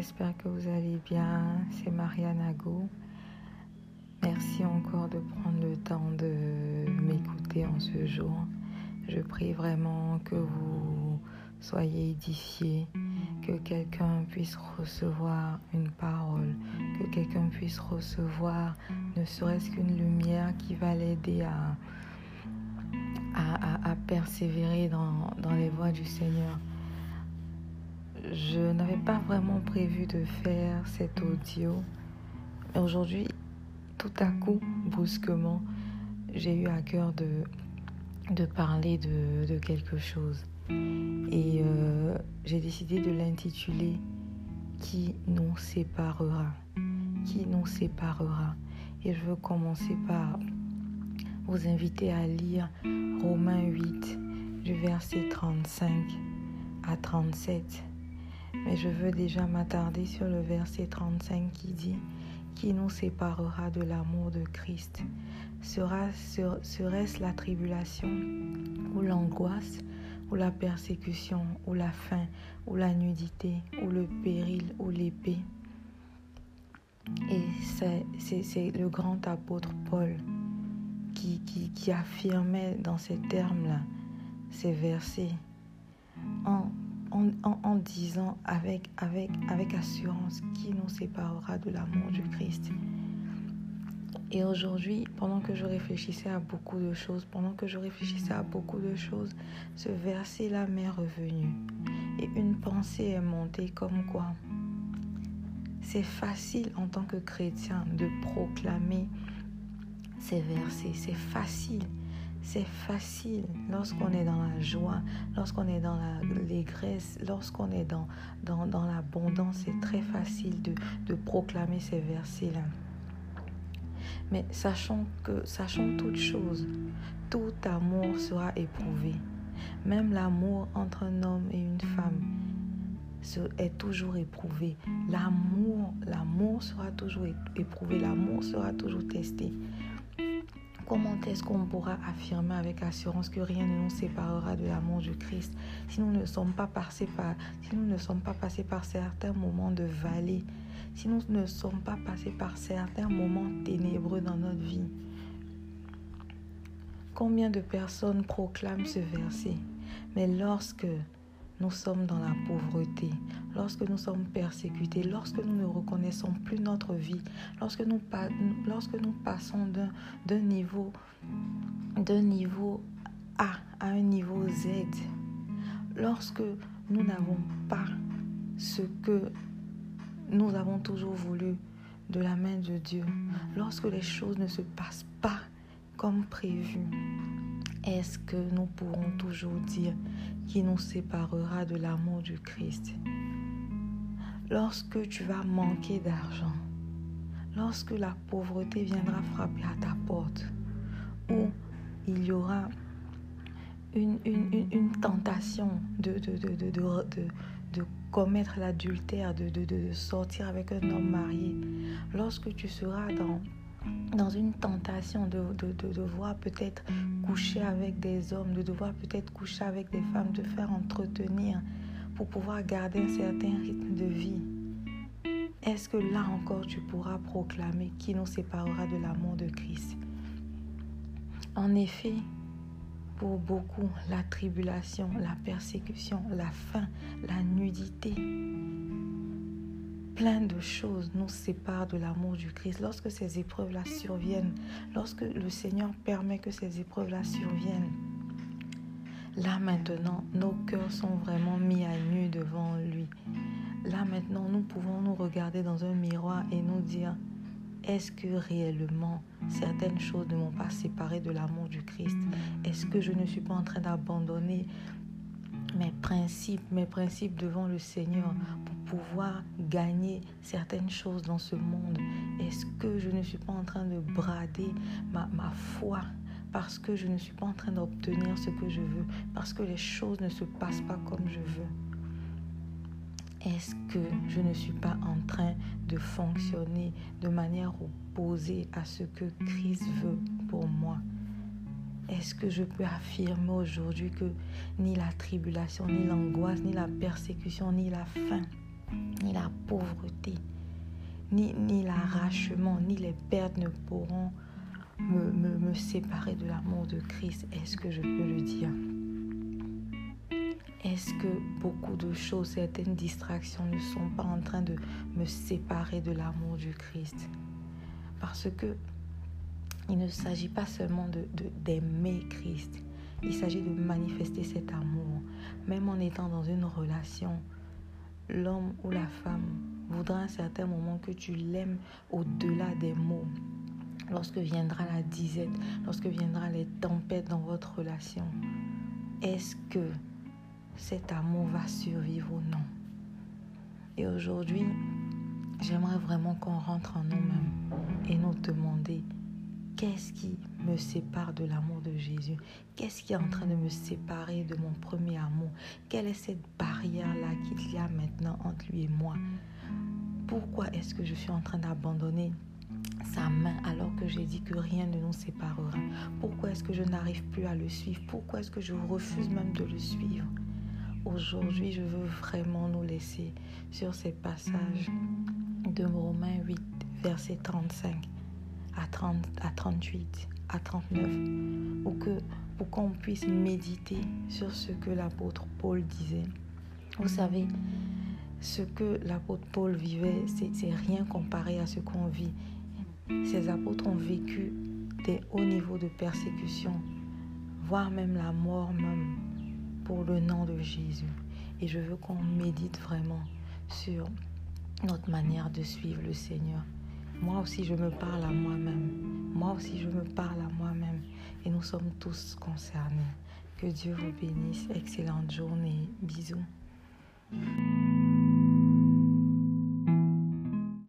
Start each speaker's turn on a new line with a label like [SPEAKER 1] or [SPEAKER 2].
[SPEAKER 1] j'espère que vous allez bien. C'est Marianne Ago. Merci encore de prendre le temps de m'écouter en ce jour. Je prie vraiment que vous soyez édifiés, que quelqu'un puisse recevoir une parole, que quelqu'un puisse recevoir ne serait-ce qu'une lumière qui va l'aider à, persévérer dans les voies du Seigneur je n'avais pas vraiment prévu de faire cet audio. Mais aujourd'hui, tout à coup, brusquement, j'ai eu à cœur de, de parler de, quelque chose. Et euh, j'ai décidé de l'intituler Qui nous séparera Qui nous séparera? Et je veux commencer par vous inviter à lire Romains 8, du verset 35 à 37. Mais je veux déjà m'attarder sur le verset 35 qui dit Qui nous séparera de l'amour de Christ? Serait-ce la tribulation ou l'angoisse ou la persécution ou la faim ou la nudité ou le péril ou l'épée Et c'est le grand apôtre Paul qui, affirmait dans ces termes-là, ces versets, en, disant avec, avec, avec assurance qui nous séparera de l'amour du Christ. Et aujourd'hui, pendant que je réfléchissais à beaucoup de choses, pendant que je réfléchissais à beaucoup de choses, ce verset-là m'est revenu. Et une pensée est montée comme quoi c'est facile en tant que chrétien de proclamer ces versets. C'est facile. C'est facile lorsqu'on est dans la joie, lorsqu'on est dans l'allégresse, lorsqu'on est dans, dans, dans l'abondance. C'est très facile de, de proclamer ces versets-là. Mais sachant que, sachant toute chose, tout amour sera éprouvé. Même l'amour entre un homme et une femme est toujours éprouvé. L'amour, l'amour sera toujours éprouvé. L'amour sera toujours testé. Comment est-ce qu'on pourra affirmer avec assurance que rien ne nous séparera de l'amour du Christ si nous ne sommes pas passés par, si nous ne sommes pas passés par certains moments de vallée, si nous ne sommes pas passés par certains moments ténébreux dans notre vie? Combien de personnes proclament ce verset? Mais lorsque nous sommes dans la pauvreté, lorsque nous sommes persécutés, lorsque nous ne reconnaissons plus notre vie, lorsque nous, passons d'un niveau, niveau à un niveau Z, lorsque nous n'avons pas ce que nous avons toujours voulu de la main de Dieu, lorsque les choses ne se passent pas comme prévu, est-ce que nous pourrons toujours dire qui nous séparera de l'amour du Christ. Lorsque tu vas manquer d'argent, lorsque la pauvreté viendra frapper à ta porte, ou il y aura une, tentation de commettre l'adultère, de, sortir avec un homme marié, lorsque tu seras dans dans une tentation de, de, devoir peut-être coucher avec des hommes, de devoir peut-être coucher avec des femmes, de faire entretenir pour pouvoir garder un certain rythme de vie. Est-ce que là encore tu pourras proclamer qui nous séparera de l'amour de Christ? En effet, pour beaucoup, la tribulation, la persécution, la faim, la nudité, plein de choses nous séparent de l'amour du Christ. Lorsque ces épreuves-là surviennent, lorsque le Seigneur permet que ces épreuves-là surviennent, là maintenant, nos cœurs sont vraiment mis à nu devant lui. Là maintenant, nous pouvons nous regarder dans un miroir et nous dire, est-ce que réellement certaines choses ne m'ont pas séparé de l'amour du Christ? Est-ce que je ne suis pas en train d'abandonner mes principes, mes principes devant le Seigneur pour pouvoir gagner certaines choses dans ce monde. Est-ce que je ne suis pas en train de brader ma, ma foi parce que je ne suis pas en train d'obtenir ce que je veux, parce que les choses ne se passent pas comme je veux? Est-ce que je ne suis pas en train de fonctionner de manière opposée à ce que Christ veut pour moi? Est-ce que je peux affirmer aujourd'hui que ni la tribulation, ni l'angoisse, ni la persécution, ni la faim ni la pauvreté, ni, l'arrachement, ni les pertes ne pourront me séparer de l'amour de Christ? Est-ce que je peux le dire? Est-ce que beaucoup de choses, certaines distractions ne sont pas en train de me séparer de l'amour du Christ? Parce que il ne s'agit pas seulement d'aimer de, Christ, il s'agit de manifester cet amour. Même en étant dans une relation, l'homme ou la femme voudra à un certain moment que tu l'aimes au-delà des mots. Lorsque viendra la disette, lorsque viendra les tempêtes dans votre relation, est-ce que cet amour va survivre ou non? Et aujourd'hui, j'aimerais vraiment qu'on rentre en nous-mêmes et nous demander Qu'est-ce qui me sépare de l'amour de Jésus? Qu'est-ce qui est en train de me séparer de mon premier amour? Quelle est cette barrière-là qu'il y a maintenant entre lui et moi? Pourquoi est-ce que je suis en train d'abandonner sa main alors que j'ai dit que rien ne nous séparera? Pourquoi est-ce que je n'arrive plus à le suivre? Pourquoi est-ce que je refuse même de le suivre? Aujourd'hui, je veux vraiment nous laisser sur ces passages de Romains 8, verset 35 à, 30, à 38, à 39, ou que, pour qu'on puisse méditer sur ce que l'apôtre Paul disait. Vous savez, ce que l'apôtre Paul vivait, c'est rien comparé à ce qu'on vit. Ces apôtres ont vécu des hauts niveaux de persécution, voire même la mort même pour le nom de Jésus. Et je veux qu'on médite vraiment sur notre manière de suivre le Seigneur. Moi aussi, je me parle à moi-même. Moi aussi, je me parle à moi-même. Et nous sommes tous concernés. Que Dieu vous bénisse. Excellente journée. Bisous.